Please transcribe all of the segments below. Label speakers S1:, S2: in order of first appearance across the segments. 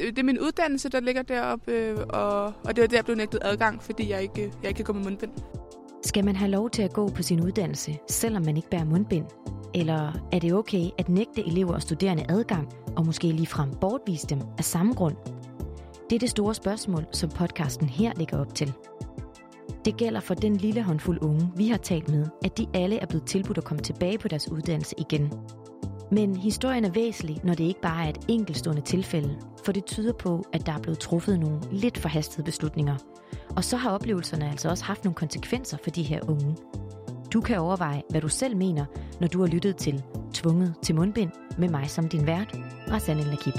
S1: Øh, det, er min uddannelse, der ligger deroppe, øh, og, og det var der, jeg blev nægtet adgang, fordi jeg ikke, øh, jeg ikke kan gå med mundbind.
S2: Skal man have lov til at gå på sin uddannelse, selvom man ikke bærer mundbind? Eller er det okay at nægte elever og studerende adgang, og måske ligefrem bortvise dem af samme grund? Det er det store spørgsmål, som podcasten her ligger op til. Det gælder for den lille håndfuld unge, vi har talt med, at de alle er blevet tilbudt at komme tilbage på deres uddannelse igen. Men historien er væsentlig, når det ikke bare er et enkeltstående tilfælde, for det tyder på, at der er blevet truffet nogle lidt forhastede beslutninger. Og så har oplevelserne altså også haft nogle konsekvenser for de her unge. Du kan overveje, hvad du selv mener, når du har lyttet til Tvunget til mundbind med mig som din vært, Rasanne Nakib.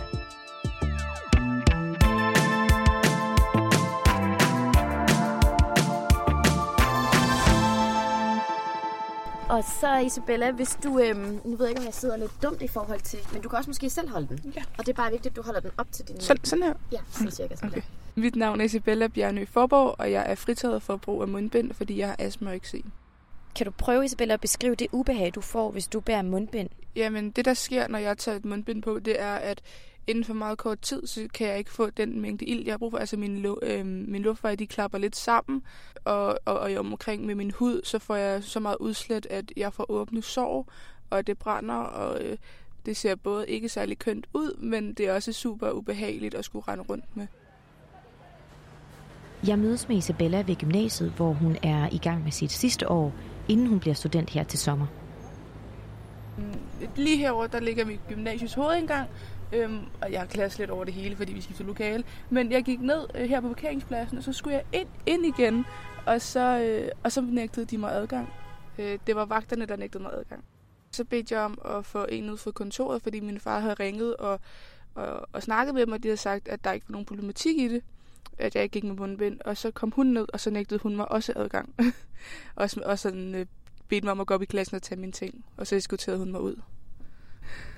S2: Og så Isabella, hvis du, øhm, nu ved jeg ikke, om jeg sidder lidt dumt i forhold til, men du kan også måske selv holde den.
S1: Ja.
S2: Og det er bare vigtigt, at du holder den op til din...
S1: Så, sådan her.
S2: Ja, så cirka sådan
S1: Okay.
S2: okay.
S1: Mit navn er Isabella Bjarnø Forborg, og jeg er fritaget for brug af mundbind, fordi jeg har astma og eksem.
S2: Kan du prøve, Isabella, at beskrive det ubehag, du får, hvis du bærer mundbind?
S1: Jamen, det der sker, når jeg tager et mundbind på, det er, at inden for meget kort tid, så kan jeg ikke få den mængde ild, jeg har brug for. Altså, min, lu- øh, min luftveje, de klapper lidt sammen, og, og, og omkring med min hud, så får jeg så meget udslæt, at jeg får åbne sår, og det brænder, og øh, det ser både ikke særlig kønt ud, men det er også super ubehageligt at skulle rende rundt med.
S2: Jeg mødes med Isabella ved gymnasiet, hvor hun er i gang med sit sidste år, inden hun bliver student her til sommer.
S1: Mm, Lige herover der ligger mit gymnasiets hovedindgang, øhm, og jeg har klasse lidt over det hele, fordi vi skiftede lokale. Men jeg gik ned øh, her på parkeringspladsen, og så skulle jeg ind, ind igen, og så, øh, og så nægtede de mig adgang. Øh, det var vagterne, der nægtede mig adgang. Så bedte jeg om at få en ud fra kontoret, fordi min far havde ringet og, og, og snakket med dem, og de havde sagt, at der ikke var nogen problematik i det at jeg ikke gik med mundbind. Og så kom hun ned, og så nægtede hun mig også adgang. og, og sådan øh, bedte mig om at gå op i klassen og tage mine ting. Og så diskuterede hun mig ud.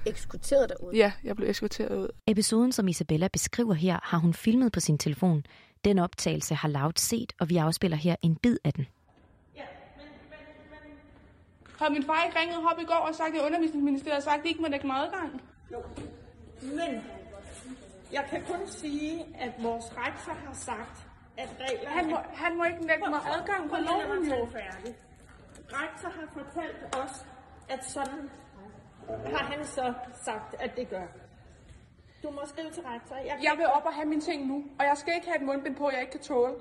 S2: Ekskorteret derud?
S1: Ja, jeg blev eskorteret ud.
S2: Episoden, som Isabella beskriver her, har hun filmet på sin telefon. Den optagelse har Loud set, og vi afspiller her en bid af den.
S1: Har min far ikke ringet op i går og sagt, at undervisningsministeriet har sagt, at de ikke må lægge mig adgang?
S3: Jo, men jeg kan kun sige, at vores rektor har sagt, at reglerne...
S1: Han må, han må ikke lægge mig adgang på loven jo.
S3: Rektor har fortalt os, at sådan har han så sagt, at det gør. Du må skrive til rektor. Jeg, kan
S1: Jeg vil op og have mine ting nu, og jeg skal ikke have et mundbind på, jeg ikke kan tåle.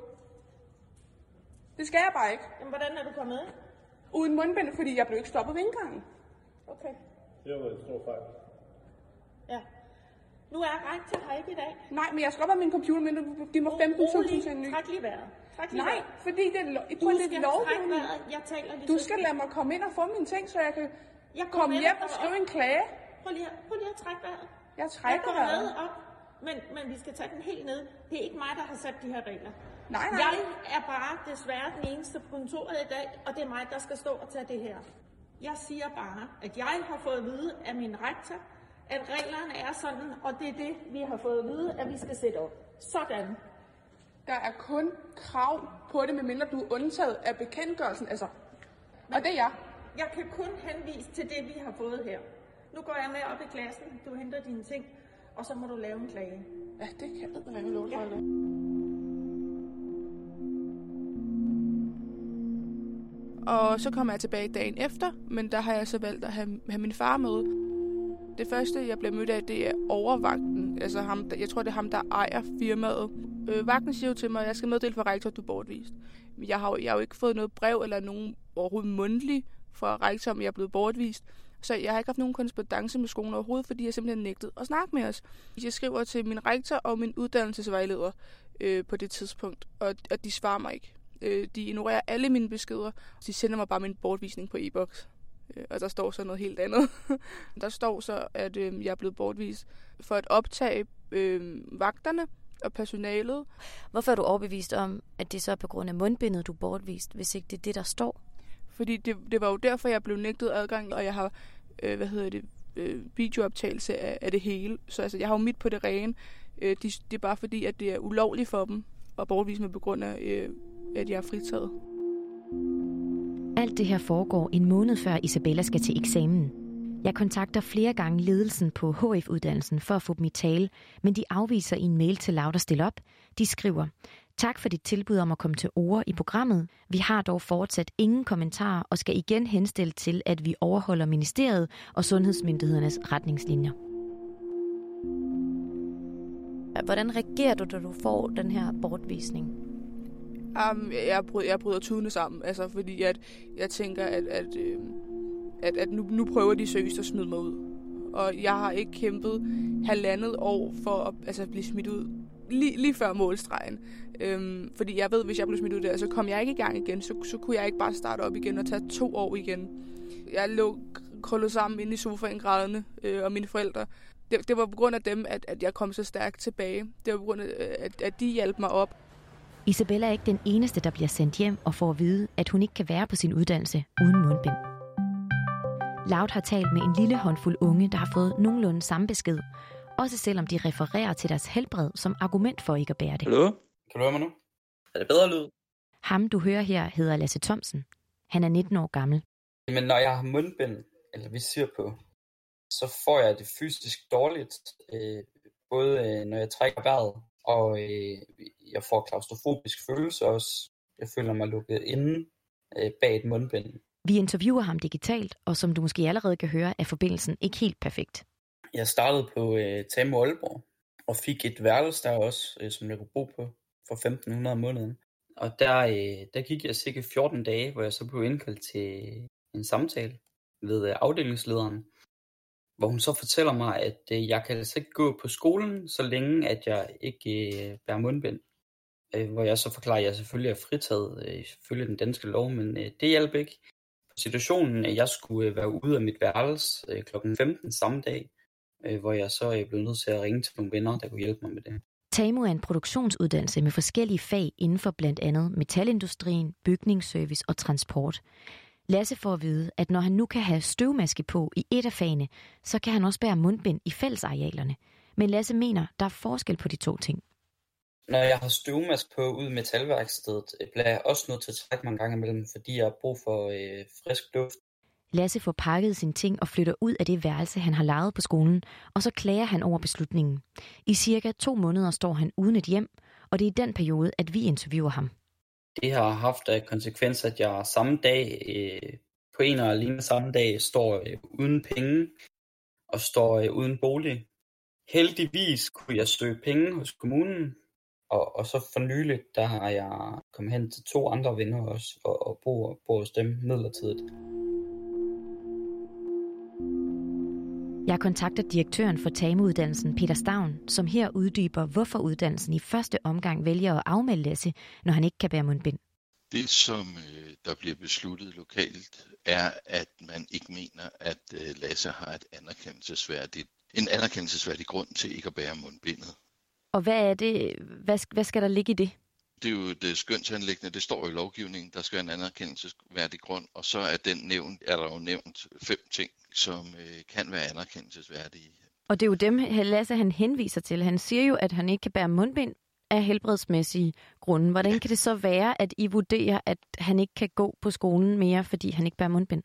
S1: Det skal jeg bare ikke.
S3: Jamen, hvordan er du kommet ind?
S1: Uden mundbind, fordi jeg blev ikke stoppet ved indgangen.
S3: Okay.
S4: Det var en stor fejl.
S3: Ja. Nu er rektor her ikke i dag.
S1: Nej, men jeg skal op have min computer, men de må 15.000 til en ny.
S3: Træk lige vejret. Træk lige
S1: Nej,
S3: vejret.
S1: fordi det er, lo-
S3: Du
S1: det
S3: skal
S1: er lovgivning.
S3: Jeg taler lige
S1: Du skal lade mig komme ind og få mine ting, så jeg kan
S3: Jeg går med
S1: hjem og skrive
S3: op.
S1: en klage.
S3: Prøv lige, prøv lige at trække vejret.
S1: Jeg
S3: Jeg
S1: trækker
S3: går med
S1: vejret.
S3: op, men, men vi skal tage den helt ned. Det er ikke mig, der har sat de her regler.
S1: Nej, nej.
S3: Jeg er bare desværre den eneste på kontoret i dag, og det er mig, der skal stå og tage det her. Jeg siger bare, at jeg har fået at vide af min rektor, at reglerne er sådan, og det er det, vi har fået at vide, at vi skal sætte op. Sådan.
S1: Der er kun krav på det, medmindre du er undtaget af bekendtgørelsen. Altså, og det er jeg.
S3: Jeg kan kun henvise til det, vi har fået her. Nu går jeg med op i klassen, du henter dine ting, og så må du lave en klage.
S1: Ja, det kan jeg love for. Ja. Og så kommer jeg tilbage dagen efter, men der har jeg så valgt at have, have min far med. Det første, jeg bliver mødt af, det er overvagten. Altså ham, der- jeg tror, det er ham, der ejer firmaet. Øh, vagten siger jo til mig, at jeg skal meddele for rektor, at du er bortvist. Men jeg har, jo, jeg har jo ikke fået noget brev eller nogen overhovedet mundtlig fra rektor, om jeg er blevet bortvist. Så jeg har ikke haft nogen korrespondence med skolen overhovedet, fordi jeg simpelthen nægtede at snakke med os. Jeg skriver til min rektor og min uddannelsesvejleder øh, på det tidspunkt, og, og de svarer mig ikke. Øh, de ignorerer alle mine beskeder. De sender mig bare min bortvisning på e-boks. Øh, og der står så noget helt andet. der står så, at øh, jeg er blevet bortvist for at optage øh, vagterne og personalet.
S2: Hvorfor er du overbevist om, at det så er på grund af mundbindet, du er bortvist, hvis ikke det er det, der står?
S1: Fordi det, det var jo derfor, jeg blev nægtet adgang, og jeg har, øh, hvad hedder det, øh, videooptagelse af, af det hele. Så altså, jeg har jo mit på det rene. Øh, de, det er bare fordi, at det er ulovligt for dem at bortvise mig på grund af, øh, at jeg er fritaget.
S2: Alt det her foregår en måned før Isabella skal til eksamen. Jeg kontakter flere gange ledelsen på HF-uddannelsen for at få dem i tale, men de afviser i en mail til Laud at stille op. De skriver, Tak for dit tilbud om at komme til ord i programmet. Vi har dog fortsat ingen kommentarer og skal igen henstille til, at vi overholder ministeriet og sundhedsmyndighedernes retningslinjer. Hvordan reagerer du, da du får den her bortvisning?
S1: Um, jeg, bryder, jeg bryder tudene sammen, altså, fordi at, jeg tænker, at, at, øh, at, at nu, nu prøver de seriøst at smide mig ud. Og jeg har ikke kæmpet halvandet år for at altså, blive smidt ud lige, lige før målstregen. Øhm, fordi jeg ved, hvis jeg blev smidt ud der, så kom jeg ikke i gang igen. Så, så kunne jeg ikke bare starte op igen og tage to år igen. Jeg lå krøllet sammen inde i sofaen grædende, øh, og mine forældre. Det, det var på grund af dem, at, at jeg kom så stærkt tilbage. Det var på grund af, at, at de hjalp mig op.
S2: Isabella er ikke den eneste, der bliver sendt hjem og får at vide, at hun ikke kan være på sin uddannelse uden mundbind. Laut har talt med en lille håndfuld unge, der har fået nogenlunde samme besked, også selvom de refererer til deres helbred som argument for ikke at bære det.
S4: Hallo? Kan du høre mig nu? Er det bedre lyd?
S2: Ham, du hører her, hedder Lasse Thomsen. Han er 19 år gammel.
S4: Men når jeg har mundbind, eller visir på, så får jeg det fysisk dårligt, øh, både øh, når jeg trækker vejret, og øh, jeg får klaustrofobisk følelse også. Jeg føler mig lukket inde øh, bag et mundbind.
S2: Vi interviewer ham digitalt, og som du måske allerede kan høre, er forbindelsen ikke helt perfekt.
S4: Jeg startede på øh, Tamo Aalborg, og fik et værelse der også, øh, som jeg kunne bo på for 1500 om måneden. Og der, øh, der gik jeg cirka 14 dage, hvor jeg så blev indkaldt til øh, en samtale ved øh, afdelingslederen, hvor hun så fortæller mig, at øh, jeg kan altså ikke gå på skolen, så længe at jeg ikke øh, bærer mundbind. Øh, hvor jeg så forklarer, at jeg selvfølgelig er fritaget øh, følge den danske lov, men øh, det hjalp ikke. Situationen, at jeg skulle øh, være ude af mit værelse øh, kl. 15 samme dag, øh, hvor jeg så øh, blev nødt til at ringe til nogle venner, der kunne hjælpe mig med det.
S2: TAMU er en produktionsuddannelse med forskellige fag inden for blandt andet metalindustrien, bygningsservice og transport. Lasse får at vide, at når han nu kan have støvmaske på i et af fagene, så kan han også bære mundbind i fællesarealerne. Men Lasse mener, der er forskel på de to ting.
S4: Når jeg har støvmask på ude i metalværkstedet, bliver jeg også nødt til at trække mig en gang imellem, fordi jeg har brug for øh, frisk luft.
S2: Lasse får pakket sine ting og flytter ud af det værelse, han har lejet på skolen, og så klager han over beslutningen. I cirka to måneder står han uden et hjem, og det er i den periode, at vi interviewer ham.
S4: Det har haft af konsekvens, at jeg samme dag, øh, på en og alene samme dag, står øh, uden penge og står øh, uden bolig. Heldigvis kunne jeg søge penge hos kommunen, og, og så for nyligt, der har jeg kommet hen til to andre venner også, og, og bor, bor hos dem midlertidigt.
S2: Jeg kontakter direktøren for TAMU-uddannelsen, Peter Stavn, som her uddyber, hvorfor uddannelsen i første omgang vælger at afmelde Lasse, når han ikke kan bære mundbind.
S5: Det, som øh, der bliver besluttet lokalt, er, at man ikke mener, at øh, Lasse har et anerkendelsesværdigt, en anerkendelsesværdig grund til ikke at bære mundbindet.
S2: Og hvad er det? Hvad, hvad skal der ligge i det?
S5: Det er jo det skønsanlæggende, det står i lovgivningen, der skal en anerkendelsesværdig grund, og så er den nævnt, er der jo nævnt fem ting, som øh, kan være anerkendelsesværdige.
S2: Og det er jo dem, Lasse han henviser til. Han siger jo, at han ikke kan bære mundbind af helbredsmæssige grunde. Hvordan kan det så være, at I vurderer, at han ikke kan gå på skolen mere, fordi han ikke bærer mundbind?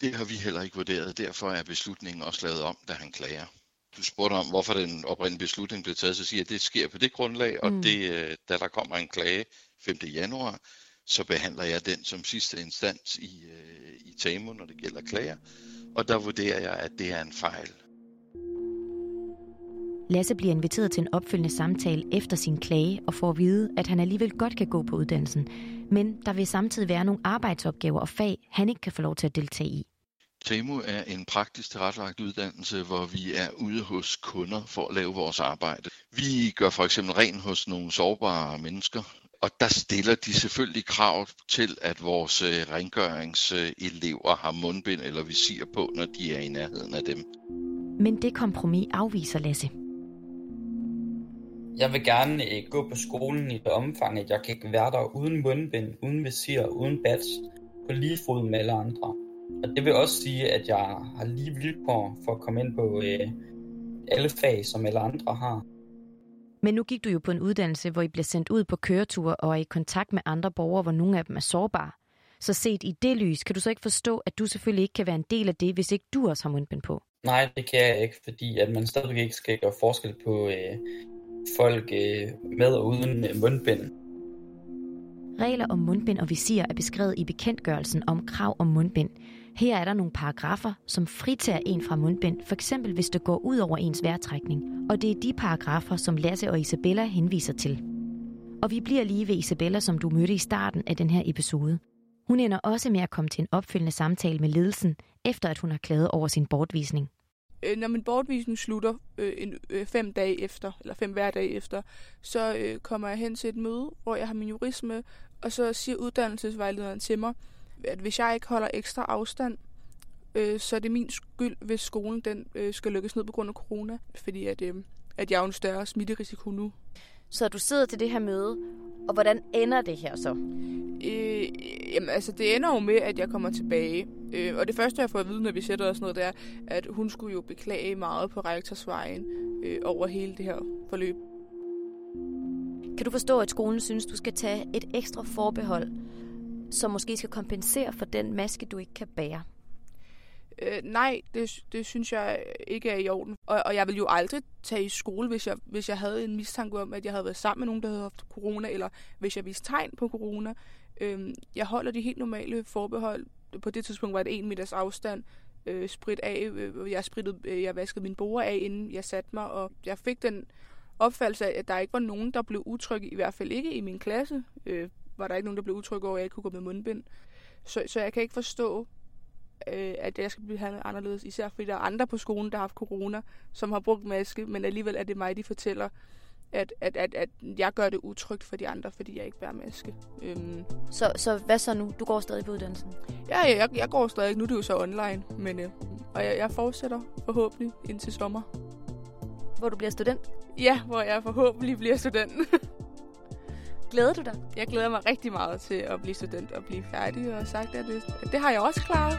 S5: Det har vi heller ikke vurderet. Derfor er beslutningen også lavet om, da han klager. Du spurgte om, hvorfor den oprindelige beslutning blev taget, så siger jeg, at det sker på det grundlag, og mm. det, øh, da der kommer en klage 5. januar, så behandler jeg den som sidste instans i, øh, i TAMU, når det gælder klager, og der vurderer jeg, at det er en fejl.
S2: Lasse bliver inviteret til en opfølgende samtale efter sin klage og får at vide, at han alligevel godt kan gå på uddannelsen, men der vil samtidig være nogle arbejdsopgaver og fag, han ikke kan få lov til at deltage i.
S5: TEMU er en praktisk tilrettelagt uddannelse, hvor vi er ude hos kunder for at lave vores arbejde. Vi gør for eksempel ren hos nogle sårbare mennesker, og der stiller de selvfølgelig krav til, at vores øh, rengøringselever har mundbind eller visir på, når de er i nærheden af dem.
S2: Men det kompromis afviser Lasse.
S4: Jeg vil gerne øh, gå på skolen i det omfang, at jeg kan være der uden mundbind, uden visir, uden badge, på lige fod med alle andre. Og det vil også sige, at jeg har lige vilkår for at komme ind på øh, alle fag, som alle andre har.
S2: Men nu gik du jo på en uddannelse, hvor I bliver sendt ud på køreture og er i kontakt med andre borgere, hvor nogle af dem er sårbare. Så set i det lys, kan du så ikke forstå, at du selvfølgelig ikke kan være en del af det, hvis ikke du også har mundbind på?
S4: Nej, det kan jeg ikke, fordi at man stadigvæk ikke skal gøre forskel på øh, folk øh, med og uden øh, mundbind.
S2: Regler om mundbind og visir er beskrevet i bekendtgørelsen om krav om mundbind. Her er der nogle paragrafer, som fritager en fra mundbind, for eksempel hvis det går ud over ens vejrtrækning. Og det er de paragrafer, som Lasse og Isabella henviser til. Og vi bliver lige ved Isabella, som du mødte i starten af den her episode. Hun ender også med at komme til en opfølgende samtale med ledelsen, efter at hun har klaget over sin bortvisning.
S1: Øh, når min bortvisning slutter øh, en, øh, fem dage efter, eller fem hverdage efter, så øh, kommer jeg hen til et møde, hvor jeg har min jurist med, og så siger uddannelsesvejlederen til mig, at hvis jeg ikke holder ekstra afstand, øh, så er det min skyld, hvis skolen den øh, skal lykkes ned på grund af corona, fordi at, øh, at jeg er en større smitterisiko nu.
S6: Så du sidder til det her møde, og hvordan ender det her så?
S1: Øh, jamen, altså, det ender jo med, at jeg kommer tilbage. Øh, og det første, jeg får at vide, når vi sætter os ned, det er, at hun skulle jo beklage meget på rektorsvejen øh, over hele det her forløb.
S6: Kan du forstå, at skolen synes, du skal tage et ekstra forbehold, som måske skal kompensere for den maske, du ikke kan bære?
S1: Øh, nej, det, det synes jeg ikke er i orden. Og, og jeg vil jo aldrig tage i skole, hvis jeg, hvis jeg havde en mistanke om, at jeg havde været sammen med nogen, der havde haft corona, eller hvis jeg viste tegn på corona. Øh, jeg holder de helt normale forbehold. På det tidspunkt var det en meters afstand, øh, sprit af. Øh, jeg, sprittede, øh, jeg vaskede min bord af, inden jeg satte mig, og jeg fik den opfattelse af, at der ikke var nogen, der blev utrygge, i hvert fald ikke i min klasse. Øh, var der ikke nogen, der blev utrygge over, at jeg ikke kunne gå med mundbind. Så, så jeg kan ikke forstå, øh, at jeg skal blive behandlet anderledes, især fordi der er andre på skolen, der har haft corona, som har brugt maske, men alligevel er det mig, de fortæller, at, at, at, at jeg gør det utrygt for de andre, fordi jeg ikke bærer maske. Øhm.
S6: Så, så hvad så nu? Du går stadig på uddannelsen?
S1: Ja, ja jeg, jeg går stadig. Nu er det jo så online, men øh, og jeg, jeg fortsætter forhåbentlig indtil sommer.
S6: Hvor du bliver student?
S1: Ja, hvor jeg forhåbentlig bliver student.
S6: Glæder du dig?
S1: Jeg glæder mig rigtig meget til at blive student og blive færdig, og sagt, at det, at det har jeg også klaret.